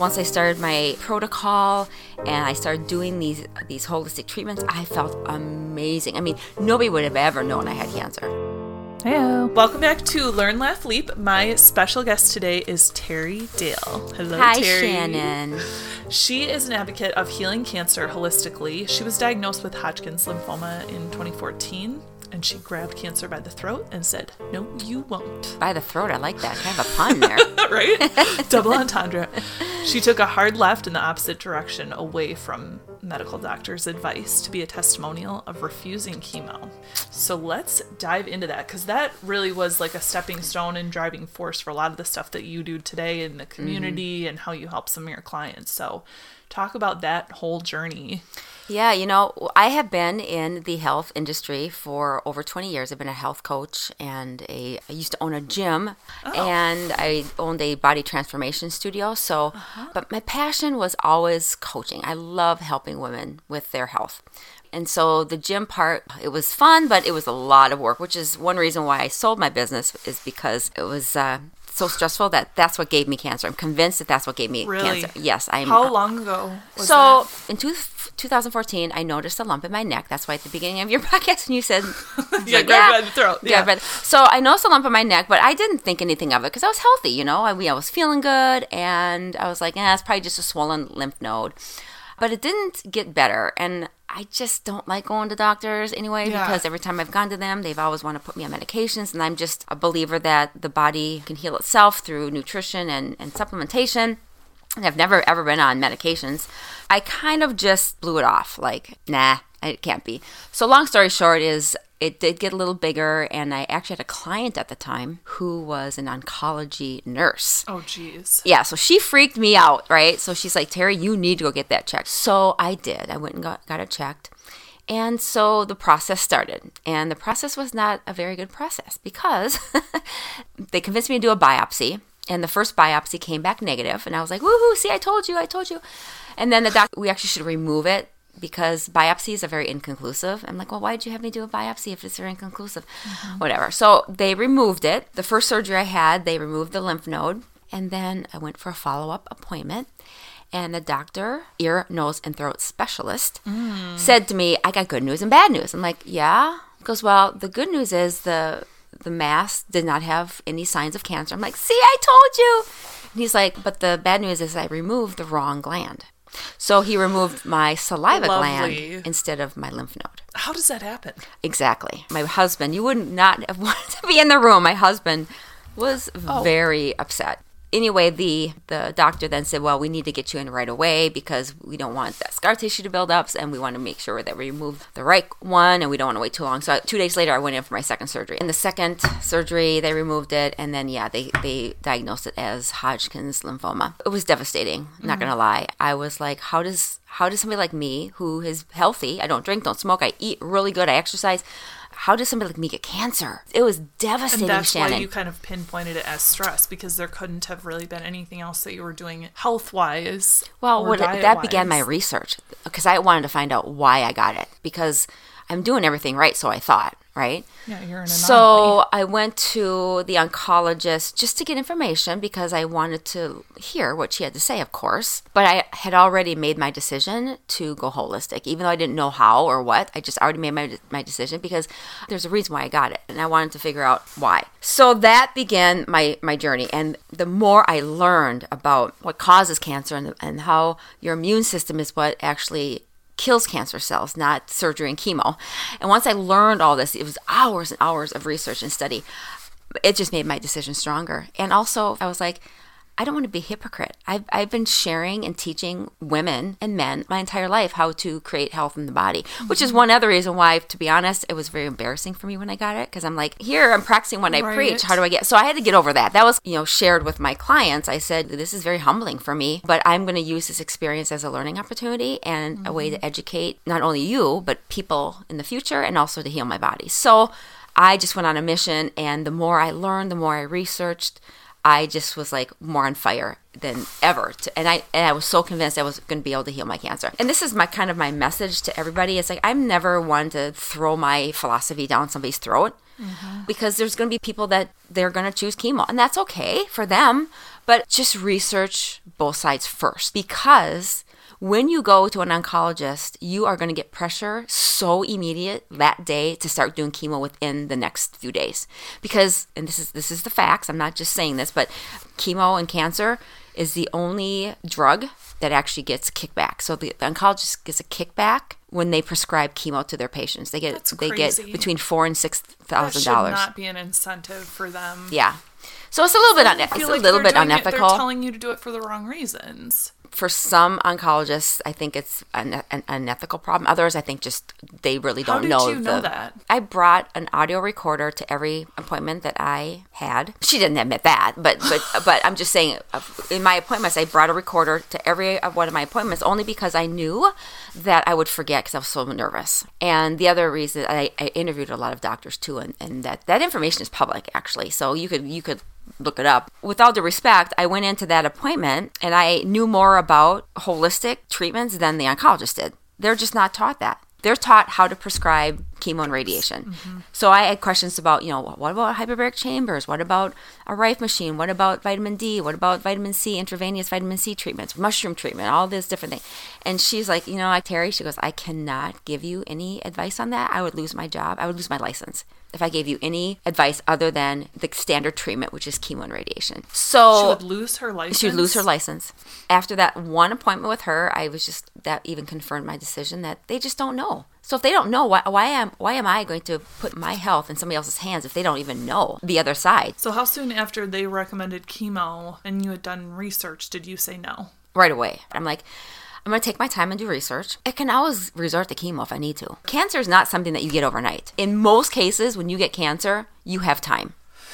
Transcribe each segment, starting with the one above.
Once I started my protocol and I started doing these these holistic treatments, I felt amazing. I mean, nobody would have ever known I had cancer. Heyo. Welcome back to Learn, Laugh, Leap. My special guest today is Terry Dale. Hello, Hi, Terry. Shannon. She is an advocate of healing cancer holistically. She was diagnosed with Hodgkin's lymphoma in 2014, and she grabbed cancer by the throat and said, No, you won't. By the throat, I like that. Kind of a pun there. right? Double entendre. She took a hard left in the opposite direction away from medical doctors' advice to be a testimonial of refusing chemo. So let's dive into that because that really was like a stepping stone and driving force for a lot of the stuff that you do today in the mm-hmm. community and how you help some of your clients. So talk about that whole journey. Yeah, you know, I have been in the health industry for over 20 years. I've been a health coach and a I used to own a gym and I owned a body transformation studio. So, but my passion was always coaching. I love helping women with their health. And so the gym part, it was fun, but it was a lot of work, which is one reason why I sold my business is because it was uh, so stressful that that's what gave me cancer. I'm convinced that that's what gave me Really? cancer. Yes, I'm. How long ago was So that? in two, 2014, I noticed a lump in my neck. That's why at the beginning of your podcast, when you said, Yeah, grab it by the throat. yeah, Yeah. so I noticed a lump in my neck, but I didn't think anything of it because I was healthy. You know, I, I was feeling good, and I was like, eh, it's probably just a swollen lymph node. But it didn't get better, and I just don't like going to doctors anyway Yeah. because every time I've gone to them, they've always want to put me on medications, and I'm just a believer that the body can heal itself through nutrition and, and supplementation and I've never ever been on medications, I kind of just blew it off. Like, nah, it can't be. So, long story short, is it did get a little bigger, and I actually had a client at the time who was an oncology nurse. Oh, geez. Yeah, so she freaked me out, right? So she's like, Terry, you need to go get that checked. So I did. I went and got, got it checked. And so the process started. And the process was not a very good process because they convinced me to do a biopsy. And the first biopsy came back negative, And I was like, woohoo, see, I told you, I told you. And then the doc, we actually should remove it because biopsies are very inconclusive. I'm like, well, why did you have me do a biopsy if it's very inconclusive? Mm-hmm. Whatever. So they removed it. The first surgery I had, they removed the lymph node. And then I went for a follow up appointment. And the doctor, ear, nose, and throat specialist, mm. said to me, I got good news and bad news. I'm like, yeah? He goes, well, the good news is the the mass did not have any signs of cancer. I'm like, see, I told you. And he's like, but the bad news is I removed the wrong gland. So he removed my saliva Lovely. gland instead of my lymph node. How does that happen? Exactly. My husband, you would not have wanted to be in the room. My husband was Oh. very upset. Anyway, the the doctor then said, "Well, we need to get you in right away because we don't want that scar tissue to build up, and we want to make sure that we remove the right one, and we don't want to wait too long." So, I, two days later, I went in for my second surgery. In the second surgery, they removed it, and then yeah, they they diagnosed it as Hodgkin's lymphoma. It was devastating. Not mm-hmm. gonna lie, I was like, "How does how does somebody like me, who is healthy, I don't drink, don't smoke, I eat really good, I exercise." How does somebody like me get cancer? It was devastating, And that's Shannon. why you kind of pinpointed it as stress because there couldn't have really been anything else that you were doing health wise. Well, what, that began my research because I wanted to find out why I got it because I'm doing everything right, so I thought, right? Yeah, you're an anomaly. So I went to the oncologist just to get information because I wanted to hear what she had to say, of course. But I had already made my decision to go holistic, even though I didn't know how or what. I just already made my, my decision because there's a reason why I got it, and I wanted to figure out why. So that began my my journey, and the more I learned about what causes cancer and, and how your immune system is what actually kills cancer cells, not surgery and chemo. And once I learned all this, it was hours and hours of research and study. It just made my decision stronger. And also, I was like, I don't want to be a hypocrite. I've, I've been sharing and teaching women and men my entire life how to create health in the body, which is mm-hmm. one other reason why, to be honest, it was very embarrassing for me when I got it because I'm like, here, I'm practicing what I Right. preach. How do I get? So I had to get over that. That was, you know, shared with my clients. I said, this is very humbling for me, but I'm going to use this experience as a learning opportunity and a way to mm-hmm. educate not only you, but people in the future and also to heal my body. So I just went on a mission, and the more I learned, the more I researched, I just was like more on fire than ever. To, and I and I was so convinced I was going to be able to heal my cancer. And this is my kind of my message to everybody. It's like I'm never one to throw my philosophy down somebody's throat mm-hmm. because there's going to be people that they're going to choose chemo, and that's okay for them. But just research both sides first because when you go to an oncologist, you are going to get pressure so immediate that day to start doing chemo within the next few days. Because and this is this is the facts, I'm not just saying this, but chemo and cancer is the only drug that actually gets kickback. So the, the oncologist gets a kickback when they prescribe chemo to their patients. They get That's they get between 4 and 6 That thousand should dollars. not be an incentive for them. Yeah. So it's a little bit it's like a little bit it- unethical. they're telling you to do it for the wrong reasons. For some oncologists, I think it's an, an unethical problem. Others, I think, just they really don't How did know. you know that? I brought an audio recorder to every appointment that I had. She didn't admit that, but but but I'm just saying, uh, in my appointments, I brought a recorder to every uh, one of my appointments only because I knew that I would forget because I was so nervous. And the other reason, I, I interviewed a lot of doctors too, and, and that that information is public actually, so you could you could look it up. With all due respect, I went into that appointment and I knew more about holistic treatments than the oncologist did. They're just not taught that. They're taught how to prescribe chemo and radiation. Mm-hmm. So I had questions about, you know, what about hyperbaric chambers? What about a Rife machine? What about vitamin D? What about vitamin C, intravenous vitamin C treatments, mushroom treatment, all this different thing. And she's like, you know, Terry, she goes, I cannot give you any advice on that. I would lose my job. I would lose my license if I gave you any advice other than the standard treatment, which is chemo and radiation. So She would lose her license. she would lose her license. After that one appointment with her, I was just that even confirmed my decision that they just don't know. So if they don't know, why, why am why am I going to put my health in somebody else's hands if they don't even know the other side So how soon after they recommended chemo and you had done research did you say no? right away? I'm like, I'm going to take my time and do research. I can always resort to chemo if I need to. Cancer is not something that you get overnight. In most cases, when you get cancer, you have time.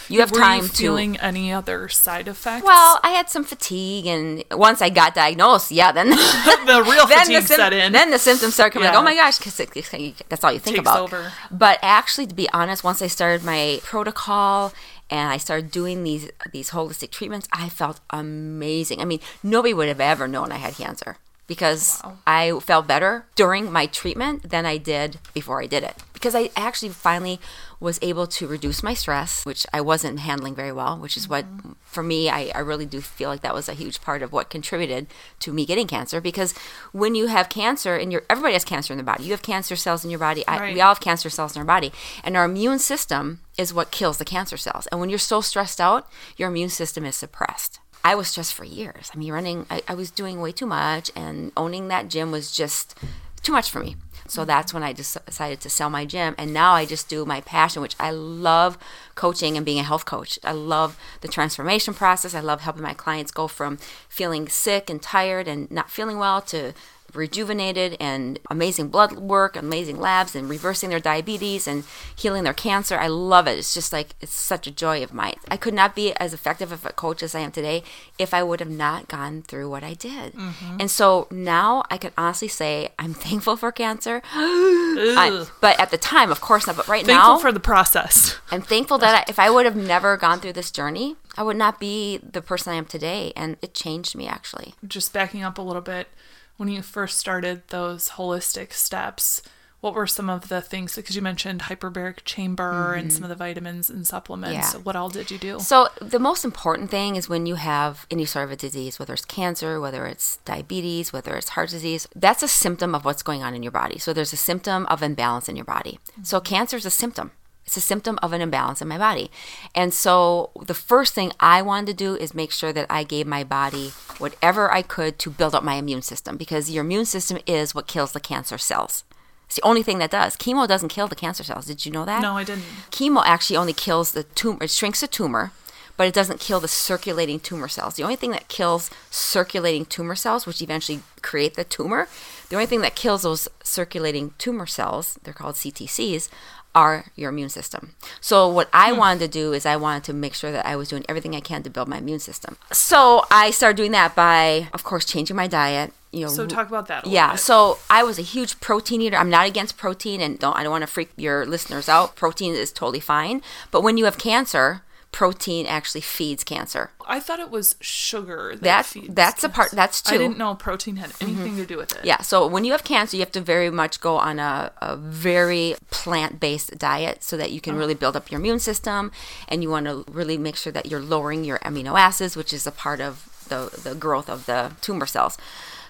You have Were time you to feeling any other side effects? Well, I had some fatigue, and once I got diagnosed, yeah, then the real then fatigue the sym- set in. Then the symptoms started coming. Like, oh my gosh, because that's all you think Takes about. over. But actually, to be honest, once I started my protocol and I started doing these these holistic treatments, I felt amazing. I mean, nobody would have ever known I had cancer because I felt better during my treatment than I did before I did it. Because I actually finally was able to reduce my stress, which I wasn't handling very well, which is what, mm-hmm. for me, I, I really do feel like that was a huge part of what contributed to me getting cancer. Because when you have cancer, and your everybody has cancer in their body, you have cancer cells in your body. I, we all have cancer cells in our body, and our immune system is what kills the cancer cells. And when you're so stressed out, your immune system is suppressed. I was stressed for years. I mean, running, I, I was doing way too much, and owning that gym was just too much for me. So mm-hmm. that's when I decided to sell my gym. And now I just do my passion, which I love coaching and being a health coach. I love the transformation process. I love helping my clients go from feeling sick and tired and not feeling well to rejuvenated and amazing blood work, amazing labs, and reversing their diabetes and healing their cancer. I love it. It's just like, it's such a joy of mine. I could not be as effective of a coach as I am today if I would have not gone through what I did. Mm-hmm. And so now I can honestly say I'm thankful for cancer. I- but at the time, of course not. But right Thankful now, for the process. I'm thankful that I, if I would have never gone through this journey, I would not be the person I am today. And it changed me actually. Just backing up a little bit, when you first started those holistic steps, what were some of the things? Because you mentioned hyperbaric chamber and some of the vitamins and supplements. Mm-hmm. Yeah. What all did you do? So the most important thing is when you have any sort of a disease, whether it's cancer, whether it's diabetes, whether it's heart disease, that's a symptom of what's going on in your body. So there's a symptom of imbalance in your body. So cancer is a symptom. It's a symptom of an imbalance in my body. And so the first thing I wanted to do is make sure that I gave my body whatever I could to build up my immune system because your immune system is what kills the cancer cells. It's the only thing that does. Chemo doesn't kill the cancer cells. Did you know that? no, I didn't. chemo actually only kills the tumor it shrinks the tumor but it doesn't kill the circulating tumor cells the only thing that kills circulating tumor cells which eventually create the tumor the only thing that kills those circulating tumor cells they're called ctcs are your immune system so what i hmm. wanted to do is i wanted to make sure that i was doing everything i can to build my immune system so i started doing that by of course changing my diet you know So talk about that a yeah, bit. so I was a huge protein eater. I'm not against protein, and don't I don't want to freak your listeners out. Protein is totally fine, but when you have cancer, protein actually feeds cancer. I thought it was sugar. That, That feeds that's a part. That's two. I didn't know protein had mm-hmm. anything to do with it. Yeah, so when you have cancer, you have to very much go on a, a very plant based diet so that you can uh-huh. really build up your immune system. And you want to really make sure that you're lowering your amino acids, which is a part of the, the growth of the tumor cells.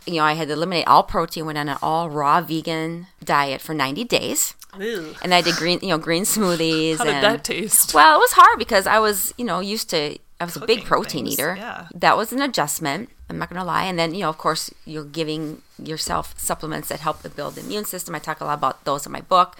You know, I had to eliminate all protein, went on an all raw vegan diet for 90 days. Ew. And I did green, you know, green smoothies. How did and, that taste? well, it was hard because I was, you know, used to. I was a big protein things, eater. yeah. That was an adjustment. I'm not gonna lie. And then, you know, of course, you're giving yourself supplements that help to build the immune system. I talk a lot about those in my book.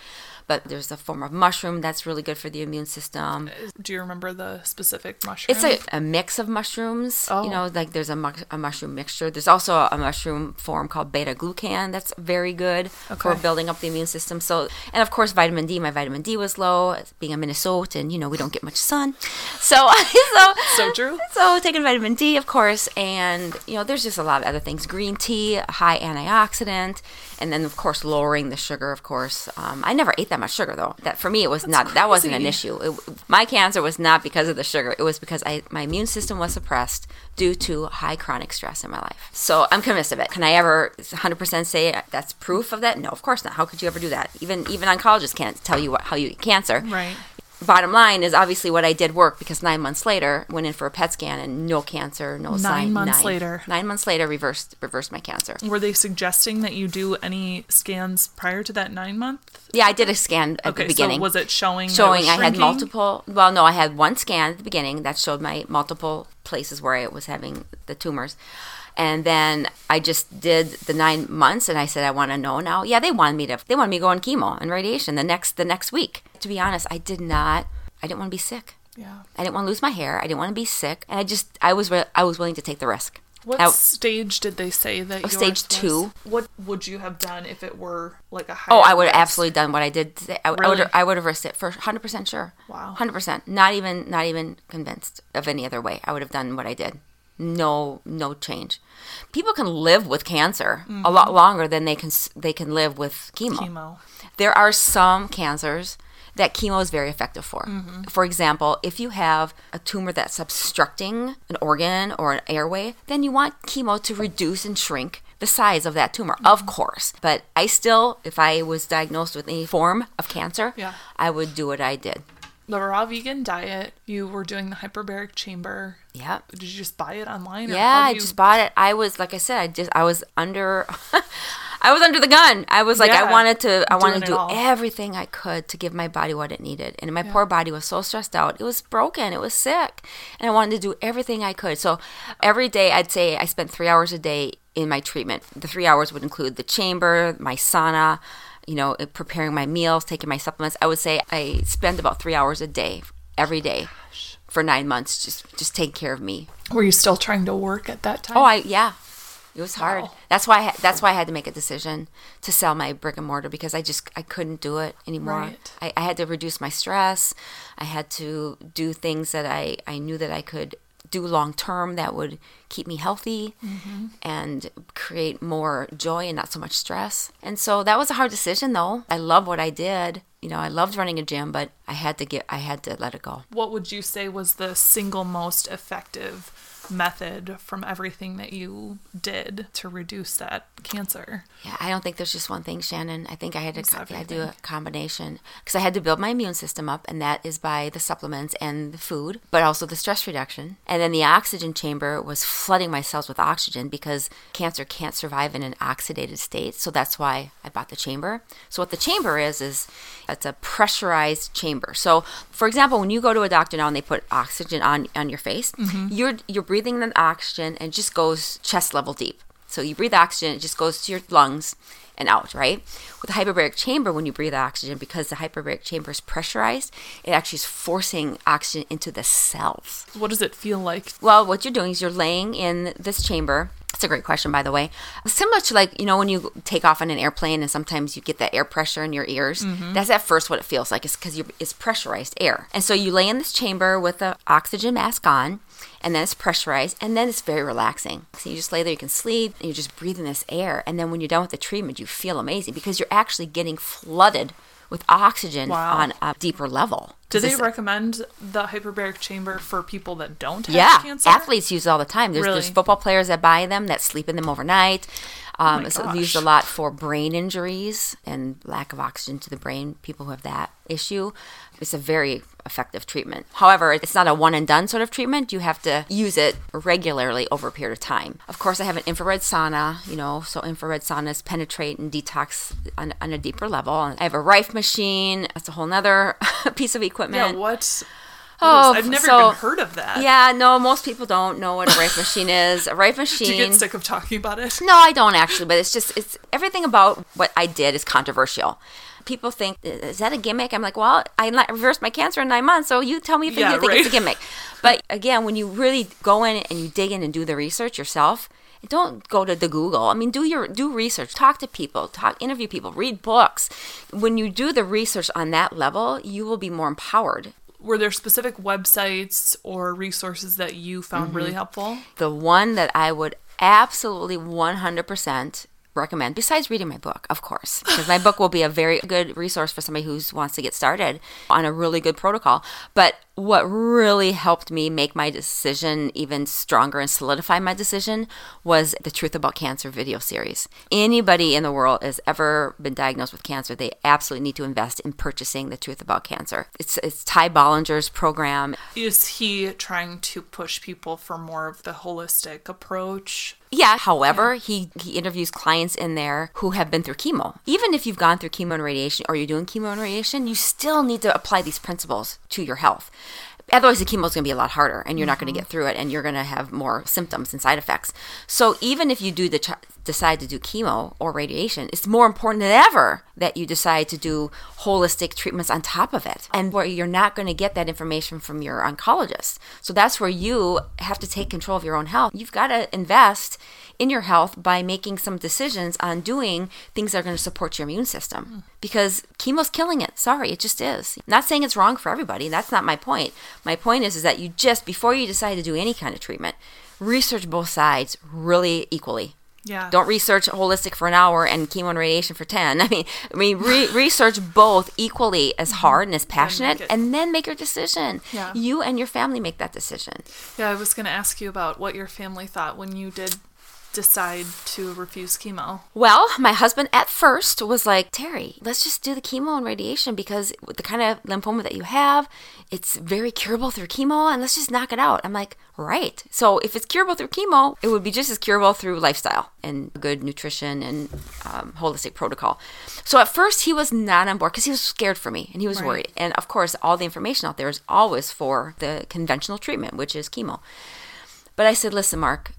But there's a form of mushroom that's really good for the immune system. Do you remember the specific mushroom? It's a, a mix of mushrooms. Oh. You know, like there's a, mu- a mushroom mixture. There's also a mushroom form called beta glucan that's very good for building up the immune system. So, and of course, vitamin D. My vitamin D was low. Being a Minnesotan, you know, we don't get much sun. So, so, so true. so taking vitamin D, of course, and you know, there's just a lot of other things. Green tea, high antioxidant, and then of course lowering the sugar. Of course, um, I never ate that much sugar though. That for me, it was not. That wasn't an issue. It, my cancer was not because of the sugar. It was because I my immune system was suppressed due to high chronic stress in my life. So I'm convinced of it. Can I ever 100% say that's proof of that? No, of course not. How could you ever do that? Even even oncologists can't tell you what, how you get cancer Right. Bottom line is obviously what I did work because nine months later went in for a PET scan and no cancer, no sign. months later. Nine months later, reversed reversed my cancer. Were they suggesting that you do any scans prior to that nine month? Yeah, I did a scan at Okay, the beginning. so was it showing? it showing was I had multiple. Well, no, I had one scan at the beginning that showed my multiple places where I was having the tumors. And then I just did the nine months, and I said I want to know now. Yeah, they wanted me to. They wanted me to go on chemo and radiation the next the next week. To be honest, I did not. I didn't want to be sick. Yeah. I didn't want to lose my hair. I didn't want to be sick, and I just I was I was willing to take the risk. What I- stage did they say that? Oh, yours stage was? two. What would you have done if it were like a high? Oh, I would have risk? absolutely done what I did. Today. I, I Really? would I would have risked it for hundred percent sure. Wow. hundred percent. Not even not even convinced of any other way. I would have done what I did. No no change. People can live with cancer a lot mm-hmm. longer than they can they can live with chemo. chemo. There are some cancers that chemo is very effective for. Mm-hmm. For example, if you have a tumor that's obstructing an organ or an airway, then you want chemo to reduce and shrink the size of that tumor, mm-hmm. of course. But I still, if I was diagnosed with any form of cancer, Yeah. I would do what I did. The raw vegan diet. You were doing the hyperbaric chamber. Yep. Did you just buy it online? Yeah, I you- just bought it. I was like I said, I just I was under I was under the gun. I was like I wanted to I wanted to do everything I could to give my body what it needed. And my poor body was so stressed out. It was broken. It was sick. And I wanted to do everything I could. So every day I'd say I spent 3 hours a day in my treatment. The 3 hours would include the chamber, my sauna, you know, uh, preparing my meals, taking my supplements. I would say I spend about 3 hours a day every day oh for 9 months just just take care of me. Were you still trying to work at that time? Oh, I yeah. It was hard. Wow. That's why I, ha- that's why I had to make a decision to sell my brick and mortar because I just I couldn't do it anymore. Right. I, I had to reduce my stress. I had to do things that I, I knew that I could do long term that would keep me healthy Mm-hmm. and create more joy and not so much stress. And so that was a hard decision though. I love what I did. You know, I loved running a gym, but I had to get I had to let it go. What would you say was the single most effective method from everything that you did to reduce that cancer? Yeah, I don't think there's just one thing, Shannon. I think I had to, co- I do a combination because I had to build my immune system up, and that is by the supplements and the food, but also the stress reduction. And then the oxygen chamber was flooding my cells with oxygen because cancer can't survive in an oxidated state. So that's why I bought the chamber. So what the chamber is is it's a pressurized chamber. So for example, when you go to a doctor now and they put oxygen on on your face, mm-hmm. you're you're breathing the oxygen and just goes chest level deep. So you breathe oxygen, it just goes to your lungs and out, right? With the hyperbaric chamber, when you breathe oxygen, because the hyperbaric chamber is pressurized, it actually is forcing oxygen into the cells. What does it feel like? Well, what you're doing is you're laying in this chamber. That's a great question, by the way. Similar to like, you know, when you take off on an airplane and sometimes you get that air pressure in your ears. Mm-hmm. That's at first what it feels like. It's because it's pressurized air. And so you lay in this chamber with the oxygen mask on, and then it's pressurized, and then it's very relaxing. So you just lay there, you can sleep, and you're just breathing this air. And then when you're done with the treatment, you feel amazing because you're actually getting flooded with oxygen Wow. on a deeper level. Do they recommend the hyperbaric chamber for people that don't have yeah, cancer? athletes use it all the time. There's, there's football players that buy them that sleep in them overnight. Um, my it's used a lot for brain injuries and lack of oxygen to the brain. People who have that issue, it's a very effective treatment. However, it's not a one and done sort of treatment. You have to use it regularly over a period of time. Of course, I have an infrared sauna. You know, so infrared saunas penetrate and detox on, on a deeper level. I have a Rife machine. That's a whole nother piece of equipment. Yeah, what? Oh, I've never so- even heard of that. Yeah, no, most people don't know what a Rife machine is. A Rife machine. Do you get sick of talking about it? No, I don't actually, but it's just it's everything about what I did is controversial. People think is that a gimmick? I'm like, well, I reversed my cancer in nine months, so you tell me if Yeah, you think it's a gimmick. But again, when you really go in and you dig in and do the research yourself, don't go to the Google. I mean, do your do research, talk to people, talk, interview people, read books. When you do the research on that level, you will be more empowered. Were there specific websites or resources that you found really Mm-hmm. helpful? the one that I would absolutely 100% recommend, besides reading my book, of course, because my book will be a very good resource for somebody who wants to get started on a really good protocol. But what really helped me make my decision even stronger and solidify my decision was the Truth About Cancer video series. Anybody in the world has ever been diagnosed with cancer, they absolutely need to invest in purchasing the Truth About Cancer. It's, it's Ty Bollinger's program. Is he trying to push people for more of the holistic approach? Yeah. However, he he interviews clients in there who have been through chemo. Even if you've gone through chemo and radiation, or you're doing chemo and radiation, you still need to apply these principles to your health. Otherwise, the chemo is going to be a lot harder, and you're not going to mm-hmm. get through it, and you're going to have more symptoms and side effects. So, even if you do the ch- decide to do chemo or radiation, it's more important than ever that you decide to do holistic treatments on top of it, and where you're not going to get that information from your oncologist. So that's where you have to take control of your own health. You've got to invest in your health by making some decisions on doing things that are going to support your immune system. Hmm. Because chemo's killing it. Sorry it just is. Not saying it's wrong for everybody. That's not my point. My point is is that you just before you decide to do any kind of treatment research both sides really equally. Yeah. don't research holistic for an hour and chemo and radiation for 10 i mean i mean re- research both equally as mm-hmm. hard and as passionate it- and then make your decision. Yeah. you and your family make that decision. Yeah, I was going to ask you about what your family thought when you did decide to refuse chemo. Well, my husband at first was like, Terry, let's just do the chemo and radiation because the kind of lymphoma that you have, it's very curable through chemo and let's just knock it out. I'm like, right. So if it's curable through chemo, it would be just as curable through lifestyle and good nutrition and um, holistic protocol. So at first he was not on board because he was scared for me and he was Right. worried. And of course, all the information out there is always for the conventional treatment, which is chemo. But I said, listen, Mark,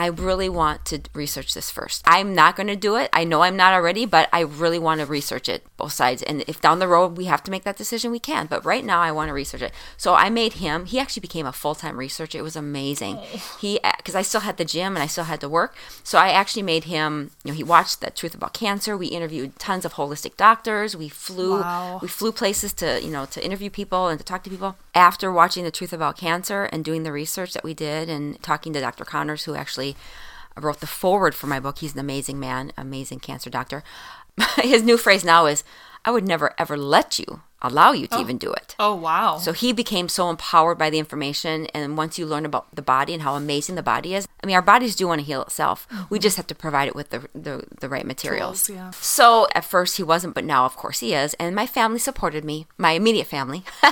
I really want to research this first. I'm not going to do it. I know I'm not already, but I really want to research it both sides. And if down the road we have to make that decision, we can. But right now, I want to research it. So I made him. He actually became a full time researcher. It was amazing. He uh, because I still had the gym and I still had to work. So I actually made him. You know, he watched the Truth About Cancer. We interviewed tons of holistic doctors. We flew. Wow. We flew places to you know to interview people and to talk to people. After watching the Truth About Cancer and doing the research that we did and talking to Dr. Conners, who actually wrote the foreword for my book. He's an amazing man, amazing cancer doctor. His new phrase now is, "I would never ever let you allow you to even do it." Oh, wow. So he became so empowered by the information. And once you learn about the body and how amazing the body is, I mean, our bodies do want to heal itself. We just have to provide it with the, the, the right materials. Tools, yeah. So at first he wasn't, but now, of course, he is. And my family supported me, my immediate family.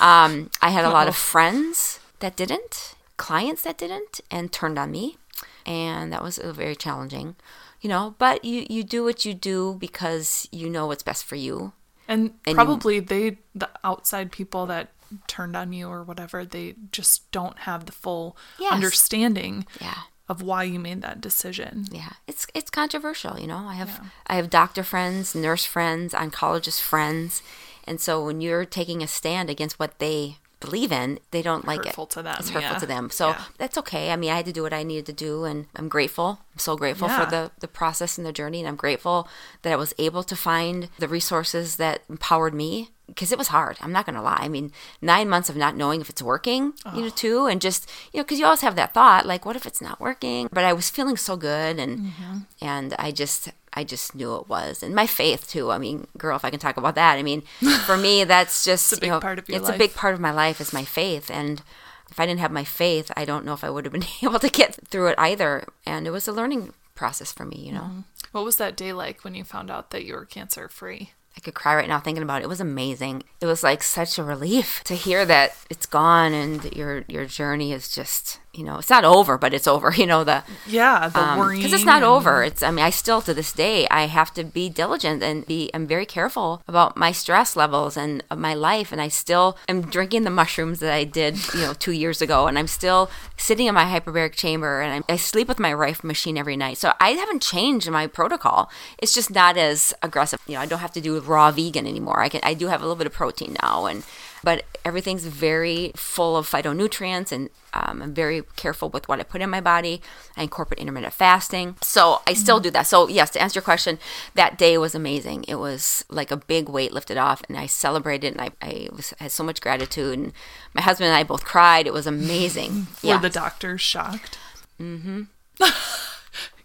um, I had a lot of friends that didn't, clients that didn't, and turned on me. And that was uh, very challenging, you know. But you, you do what you do because you know what's best for you. and, you- probably they, the outside people that turned on you or whatever, they just don't have the full Yes. understanding Yeah. of why you made that decision. yeah it's it's controversial you know i have i have doctor friends nurse friends oncologist friends and so when you're taking a stand against what they believe in they don't like Hurtful it to them, it's hurtful yeah. to them so Yeah. that's okay i mean i had to do what i needed to do and i'm grateful i'm so grateful Yeah. for the the process and the journey and i'm grateful that i was able to find the resources that empowered me because it was hard. I'm not going to lie. I mean, nine months of not knowing if it's working, you know, oh. too, and just you know, because you always have that thought, like, what if it's not working? But I was feeling so good, and mm-hmm. and I just I just knew it was. And my faith too. I mean, girl, if I can talk about that. I mean, for me that's just It's a big you know, part of your it's life. a big part of my life is my faith and if I didn't have my faith, I don't know if I would have been able to get through it either. And it was a learning process for me, you know. Mm-hmm. What was that day like when you found out that you were cancer free? I could cry right now thinking about it. It was amazing. It was like such a relief to hear that it's gone and your your journey is just, you know, it's not over, but it's over, you know, the Yeah, the um, worrying. because it's not over. It's I mean, I still to this day I have to be diligent and be I'm very careful about my stress levels and of my life and I still am drinking the mushrooms that I did, you know, 2 years ago and I'm still sitting in my hyperbaric chamber and I, I sleep with my Rife machine every night. So I haven't changed my protocol. It's just not as aggressive. You know, I don't have to do raw vegan anymore. I can I do have a little bit of protein now and but everything's very full of phytonutrients and um, I'm very careful with what I put in my body. I incorporate intermittent fasting. So I still do that. So, yes, to answer your question, that day was amazing. It was like a big weight lifted off, and I celebrated and I, I was, had so much gratitude. And my husband and I both cried. It was amazing. Were yeah. the doctors shocked? Mm-hmm.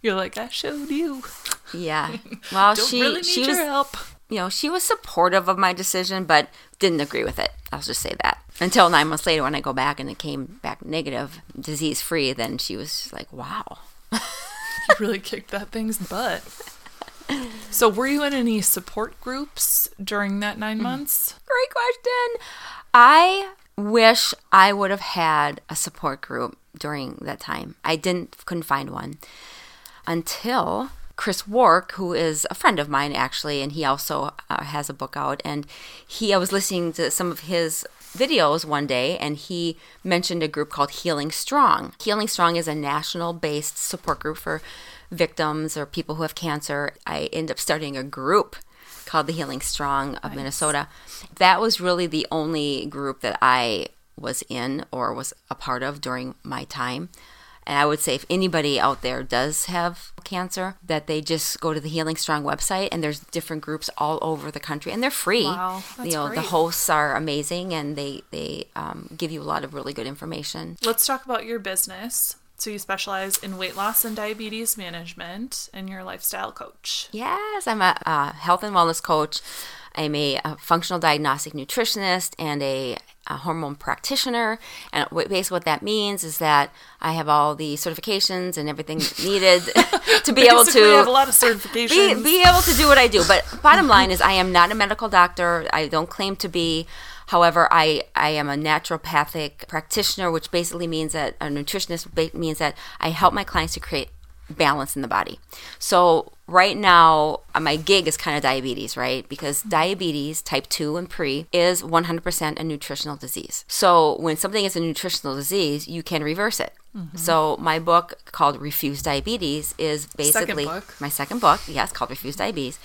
You're like, I showed you. yeah. Well, she, really she your was, help. You know, she was supportive of my decision, but didn't agree with it. I'll just say that. Until nine months later, when I go back and it came back negative, disease free, then she was just like, wow. You really kicked that thing's butt. So, were you in any support groups during that nine mm-hmm. months? Great question. I wish I would have had a support group during that time. I didn't couldn't find one until Chris Wark, who is a friend of mine actually, and he also uh, has a book out. And he, I was listening to some of his videos one day, and he mentioned a group called Healing Strong. Healing Strong is a national-based support group for victims or people who have cancer. I ended up starting a group called the Healing Strong of Minnesota. That was really the only group that I was in or was a part of during my time. And I would say if anybody out there does have cancer, that they just go to the Healing Strong website and there's different groups all over the country and they're free. Wow, that's you know, the hosts are amazing and they, they um, give you a lot of really good information. Let's talk about your business. So, you specialize in weight loss and diabetes management, and you're a lifestyle coach. Yes, I'm a, uh health and wellness coach. I'm a, a functional diagnostic nutritionist and a, a hormone practitioner. And basically, what that means is that I have all the certifications and everything needed to be able to I have a lot of certifications. be able to do what I do. But bottom line is, I am not a medical doctor. I don't claim to be. However, I, I am a naturopathic practitioner, which basically means that a nutritionist means that I help my clients to create balance in the body. So right now, uh, my gig is kind of diabetes, right? Because diabetes, type 2 and pre, is 100% a nutritional disease. So when something is a nutritional disease, you can reverse it. So my book called Refuse Diabetes is basically book. my second book, yes, called Refuse Diabetes,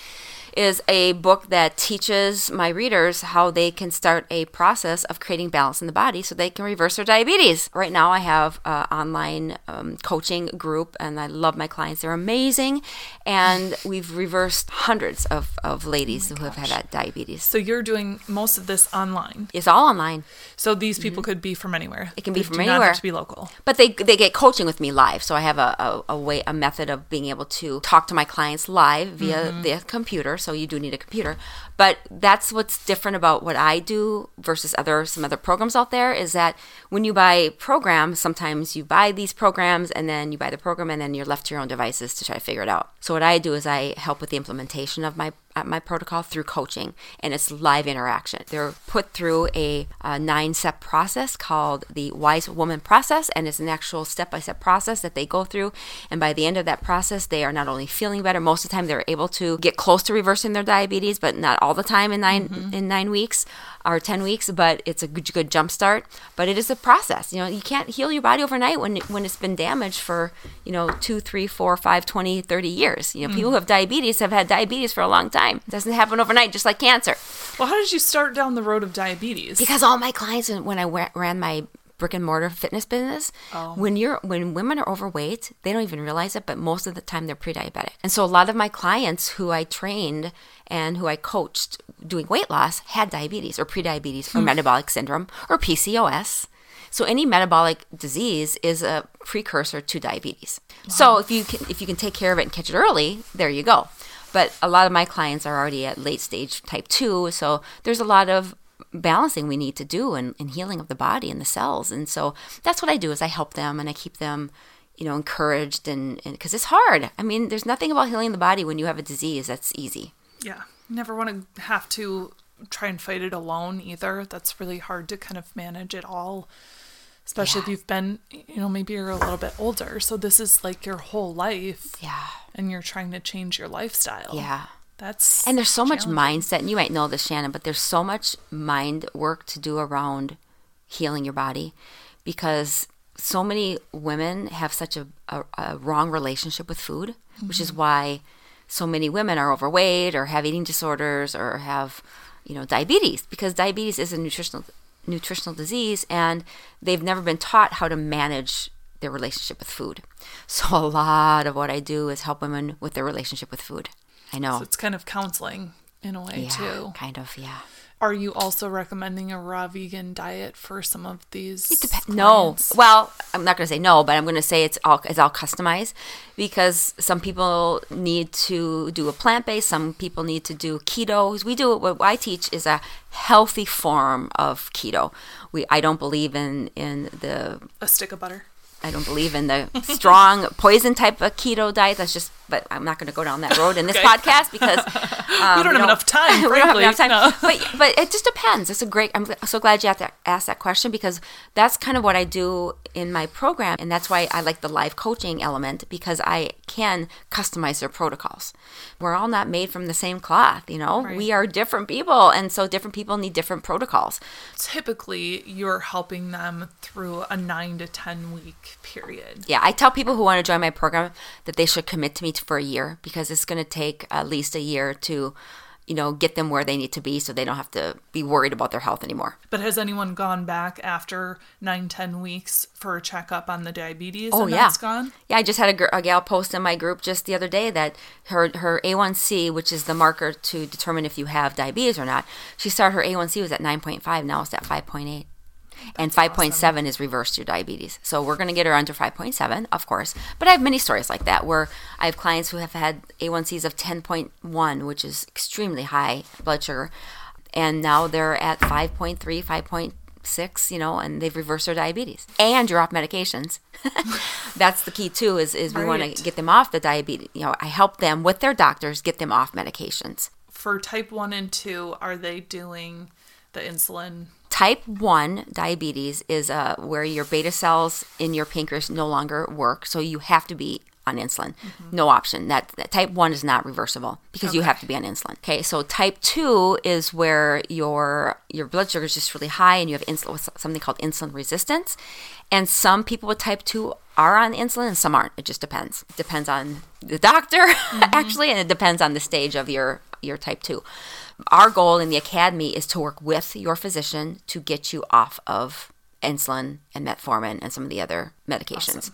is a book that teaches my readers how they can start a process of creating balance in the body so they can reverse their diabetes. Right now, I have an online um, coaching group, and I love my clients. They're amazing. And we've reversed hundreds of, of ladies who have had that diabetes. so, you're doing most of this online. It's all online. So, these people could be from anywhere. Mm-hmm. It can be They from do Not anywhere. have to be local. But they they get coaching with me live, so I have a, a, a way a method of being able to talk to my clients live via Mm-hmm. the computer. So you do need a computer, but that's what's different about what I do versus other some other programs out there is that when you buy programs, sometimes you buy these programs and then you buy the program and then you're left to your own devices to try to figure it out. So what I do is I help with the implementation of my uh, my protocol through coaching, and it's live interaction. They're put through a, a nine step process called the Wise Woman Process, and it's an actual step by step process that they go through. And by the end of that process, they are not only feeling better, most of the time they're able to get close to reversing their diabetes, but not all the time in 9 in nine weeks or 10 weeks, but it's a good, good jump start. But it is a process. You know, you can't heal your body overnight when, when it's been damaged for, you know, two, three, four, five, 20, 30 years. You know, people who have diabetes have had diabetes for a long time. It doesn't happen overnight, just like cancer. Well, how did you start down the road of diabetes? Because all my clients, when I ran my brick and mortar fitness business, oh. when you're when women are overweight, they don't even realize it, but most of the time they're pre-diabetic. And so a lot of my clients who I trained and who I coached doing weight loss had diabetes or pre-diabetes or hmm. metabolic syndrome or PCOS. So any metabolic disease is a precursor to diabetes. So if you can if you can take care of it and catch it early, there you go. But a lot of my clients are already at late stage type 2, so there's a lot of balancing we need to do and, and healing of the body and the cells. And so that's what I do is I help them and I keep them you know encouraged and because it's hard i mean there's nothing about healing the body when you have a disease that's easy Yeah. Never want to have to try and fight it alone either. That's really hard to kind of manage it all. Especially if you've been, you know, maybe you're a little bit older. So this is like your whole life yeah and you're trying to change your lifestyle. yeah That's And there's so much mindset, and you might know this, Shannon, but there's so much mind work to do around healing your body because so many women have such a, a, a wrong relationship with food, which is mm-hmm. why so many women are overweight or have eating disorders or have, you know, diabetes because diabetes is a nutritional nutritional disease and they've never been taught how to manage their relationship with food. So a lot of what I do is help women with their relationship with food. I know. So it's kind of counseling in a way Yeah, too. kind of, yeah. Are you also recommending a raw vegan diet for some of these? It Dep- no, well, I'm not going to say no, but I'm going to say it's all it's all customized because some people need to do a plant based, some people need to do keto. We do what I teach is a healthy form of keto. We I don't believe in in the a stick of butter. I don't believe in the strong poison type of keto diet. That's just, but I'm not going to go down that road in this Okay. podcast because um, we don't have enough time. we don't have enough time. No. But but it just depends. It's a great. I'm so glad you have to ask that question because that's kind of what I do in my program, and that's why I like the live coaching element because I can customize their protocols. We're all not made from the same cloth, you know. Right. We are different people, and so different people need different protocols. Typically, you're helping them through a nine to ten week period. Yeah, I tell people who want to join my program that they should commit to me for a year because it's going to take at least a year to, you know, get them where they need to be so they don't have to be worried about their health anymore. But has anyone gone back after nine, ten weeks for a checkup on the diabetes? Oh and yeah, yeah. I just had a, gr- a gal post in my group just the other day that her her A1C, which is the marker to determine if you have diabetes or not, she started her A1C was at 9.5. Now it's at 5.8. And 5.7 is reversed your diabetes. So we're going to get her under 5.7, of course. But I have many stories like that where I have clients who have had A1Cs of 10.1, which is extremely high blood sugar. And now they're at 5.3, 5.6, you know, and they've reversed their diabetes. And you're off medications. That's the key too is, is we want to get them off the diabetes. You know, I help them with their doctors get them off medications. For type one and two, are they doing the insulin? Type 1 diabetes is uh, where your beta cells in your pancreas no longer work, so you have to be on insulin. No option. That, that type 1 is not reversible because you have to be on insulin. Okay, so type 2 is where your your blood sugar is just really high and you have insulin something called insulin resistance. And some people with type 2 are on insulin and some aren't. It just depends. It depends on the doctor actually and it depends on the stage of your your type 2 our goal in the academy is to work with your physician to get you off of insulin and metformin and some of the other medications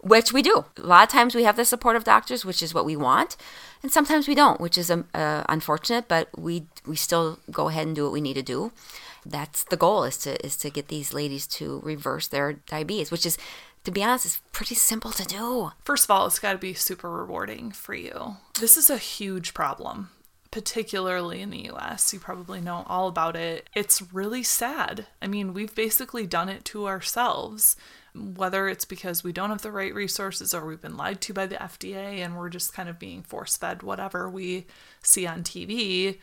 which we do. A lot of times we have the support of doctors which is what we want and sometimes we don't which is um, uh, unfortunate but we we still go ahead and do what we need to do. That's the goal is to is to get these ladies to reverse their diabetes which is to be honest is pretty simple to do. First of all, it's got to be super rewarding for you. This is a huge problem, particularly in the US. You probably know all about it. It's really sad. I mean, we've basically done it to ourselves, whether it's because we don't have the right resources or we've been lied to by the FDA and we're just kind of being force fed whatever we see on TV.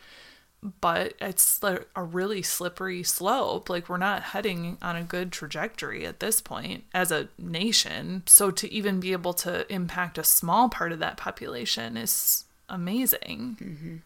But it's a really slippery slope. Like, we're not heading on a good trajectory at this point as a nation. So, to even be able to impact a small part of that population is amazing.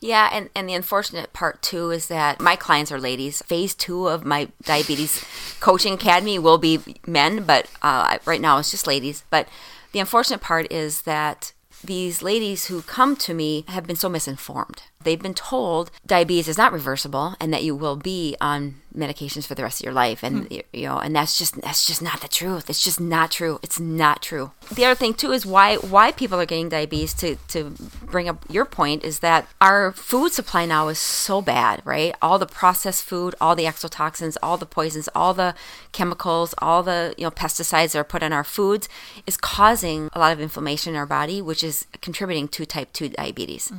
Yeah, and, and the unfortunate part too is that my clients are ladies. Phase two of my diabetes coaching academy will be men, but uh, right now it's just ladies. But the unfortunate part is that these ladies who come to me have been so misinformed. They've been told diabetes is not reversible and that you will be on medications for the rest of your life. And Hmm. you know and that's just that's just not the truth. It's just not true. It's not true. The other thing too is why why people are getting diabetes to to bring up your point is that our food supply now is so bad right? All the processed food all the exotoxins all the poisons all the chemicals all the you know pesticides that are put in our foods is causing a lot of inflammation in our body which is contributing to type 2 diabetes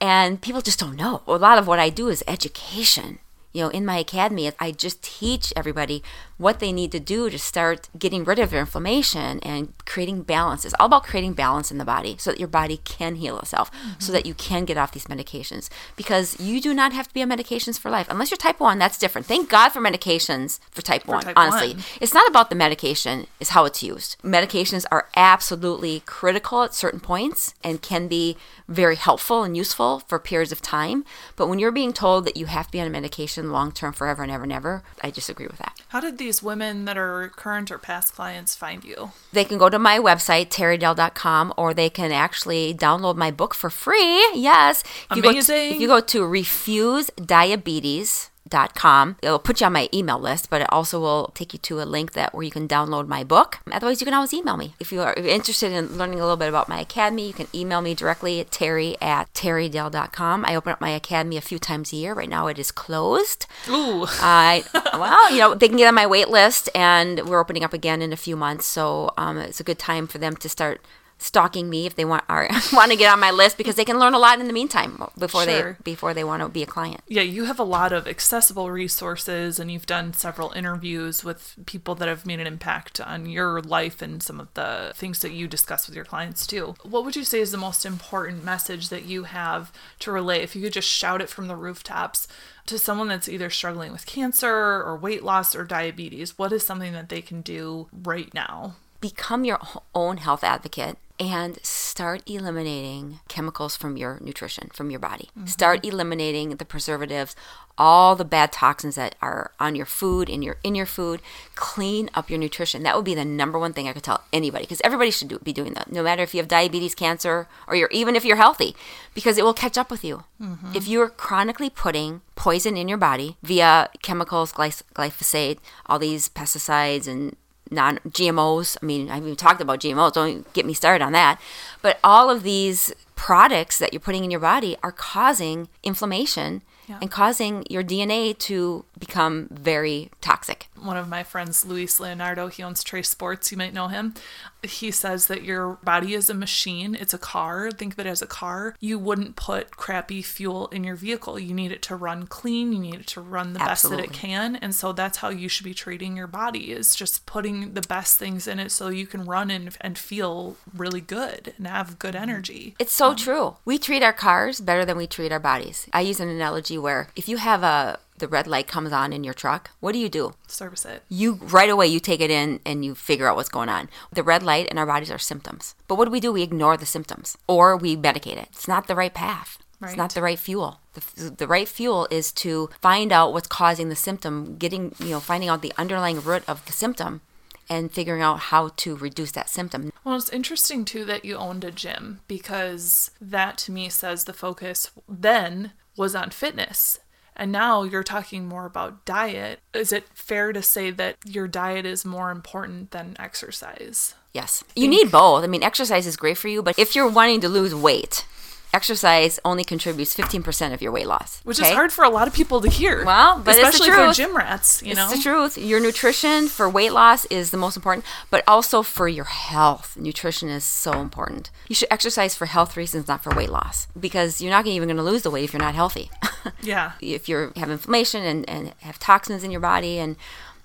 and people just don't know. A lot of what i do is education you know, in my academy, I just teach everybody what they need to do to start getting rid of their inflammation and creating balance. It's all about creating balance in the body so that your body can heal itself, so that you can get off these medications. Because you do not have to be on medications for life. Unless you're type 1, that's different. Thank God for medications for type 1, type honestly. 1. It's not about the medication, it's how it's used. Medications are absolutely critical at certain points and can be very helpful and useful for periods of time. But when you're being told that you have to be on a medication long term forever and ever and ever, I disagree with that. How did these women that are current or past clients find you? They can go to my website, terrydell.com, or they can actually download my book for free. Yes. If you go to- Amazing. if you go to refusediabetes.com, it'll put you on my email list, but it also will take you to a link that where you can download my book. Otherwise, you can always email me. If you are interested in learning a little bit about my academy, you can email me directly at terry at terrydell.com. I open up my academy a few times a year. Right now, it is closed. Ooh. I well, you know, they can get on my wait list, and we're opening up again in a few months. So um, it's a good time for them to start stalking me if they want are, want to get on my list because they can learn a lot in the meantime before Sure. they before they want to be a client. Yeah, you have a lot of accessible resources and you've done several interviews with people that have made an impact on your life and some of the things that you discuss with your clients too. What would you say is the most important message that you have to relay if you could just shout it from the rooftops to someone that's either struggling with cancer or weight loss or diabetes? What is something that they can do right now? Become your own health advocate and start eliminating chemicals from your nutrition, from your body. Mm-hmm. Start eliminating the preservatives, all the bad toxins that are on your food, in your in your food. Clean up your nutrition. That would be the number one thing I could tell anybody because everybody should do, be doing that, no matter if you have diabetes, cancer, or you're even if you're healthy, because it will catch up with you. Mm-hmm. If you're chronically putting poison in your body via chemicals, glyphosate, all these pesticides and non GMOs. I mean, I haven't even talked about GMOs. Don't get me started on that. But all of these products that you're putting in your body are causing inflammation Yeah. and causing your DNA to become very toxic. One of my friends, Luis Leonardo, he owns Trace Sports. You might know him. He says that your body is a machine, it's a car. Think of it as a car. You wouldn't put crappy fuel in your vehicle. You need it to run clean, you need it to run the best that it can. And so that's how you should be treating your body is just putting the best things in it so you can run and, and feel really good and have good mm-hmm. energy. It's so um, true. We treat our cars better than we treat our bodies. I use an analogy where if you have a the red light comes on in your truck, what do you do? Service it. you right away you take it in and you figure out what's going on. The red light in our bodies are symptoms. But what do we do? We ignore the symptoms or we medicate it. It's not the right path. It's not the right fuel. The, the right fuel is to find out what's causing the symptom getting you know finding out the underlying root of the symptom and figuring out how to reduce that symptom. Well, it's interesting too that you owned a gym because that to me says the focus then was on fitness. And now you're talking more about diet. Is it fair to say that your diet is more important than exercise? Yes. You need both. I mean, exercise is great for you, but if you're wanting to lose weight, exercise only contributes 15% of your weight loss. Which okay? is hard for a lot of people to hear. Well, but it's the especially for gym rats, you know. It's the truth. Your nutrition for weight loss is the most important, but also for your health. Nutrition is so important. You should exercise for health reasons, not for weight loss, because you're not even going to lose the weight if you're not healthy. Yeah. if you have inflammation and, and have toxins in your body and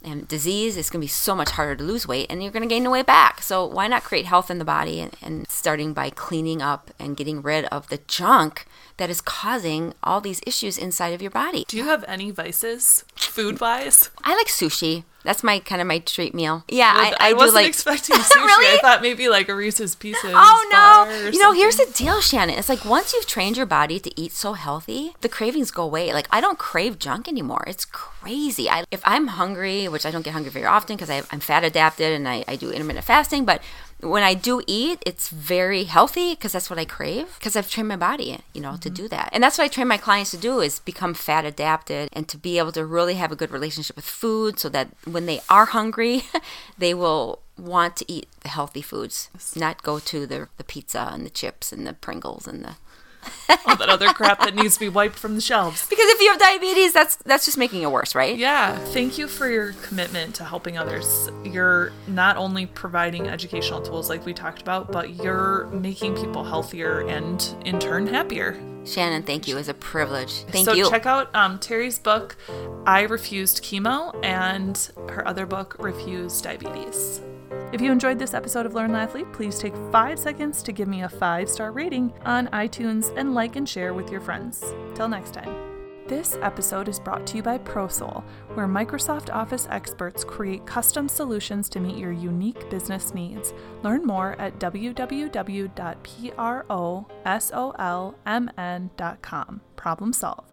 and disease, it's going to be so much harder to lose weight and you're going to gain the weight back. So, why not create health in the body and, and starting by cleaning up and getting rid of the junk that is causing all these issues inside of your body? Do you have any vices, food wise? I like sushi. That's my kind of my treat meal. Yeah, I, I, do wasn't like. expecting sushi. Really? I thought maybe like a Reese's Pieces. Oh bar no! or You know, here's the deal, Shannon. It's like once you've trained your body to eat so healthy, the cravings go away. Like I don't crave junk anymore. It's crazy. I, if I'm hungry, which I don't get hungry very often because I'm fat adapted and I, I do intermittent fasting, but when I do eat, it's very healthy because that's what I crave. Because I've trained my body, you know, to mm-hmm. do that, and that's what I train my clients to do is become fat adapted and to be able to really have a good relationship with food, so that when they are hungry, they will want to eat the healthy foods, not go to the the pizza and the chips and the Pringles and the All that other crap that needs to be wiped from the shelves. because if you have diabetes, that's that's just making it worse, right? Yeah, thank you for your commitment to helping others. You're not only providing educational tools like we talked about, but you're making people healthier and in turn happier. Shannon, thank you. It was a privilege. Thank so you. check out um, Terry's book, I Refused Chemo, and her other book, Refuse Diabetes. If you enjoyed this episode of Learn Laughly, please take five seconds to give me a five star rating on iTunes and like and share with your friends. Till next time. This episode is brought to you by ProSol, where Microsoft Office experts create custom solutions to meet your unique business needs. Learn more at www.prosolmn.com. Problem solved.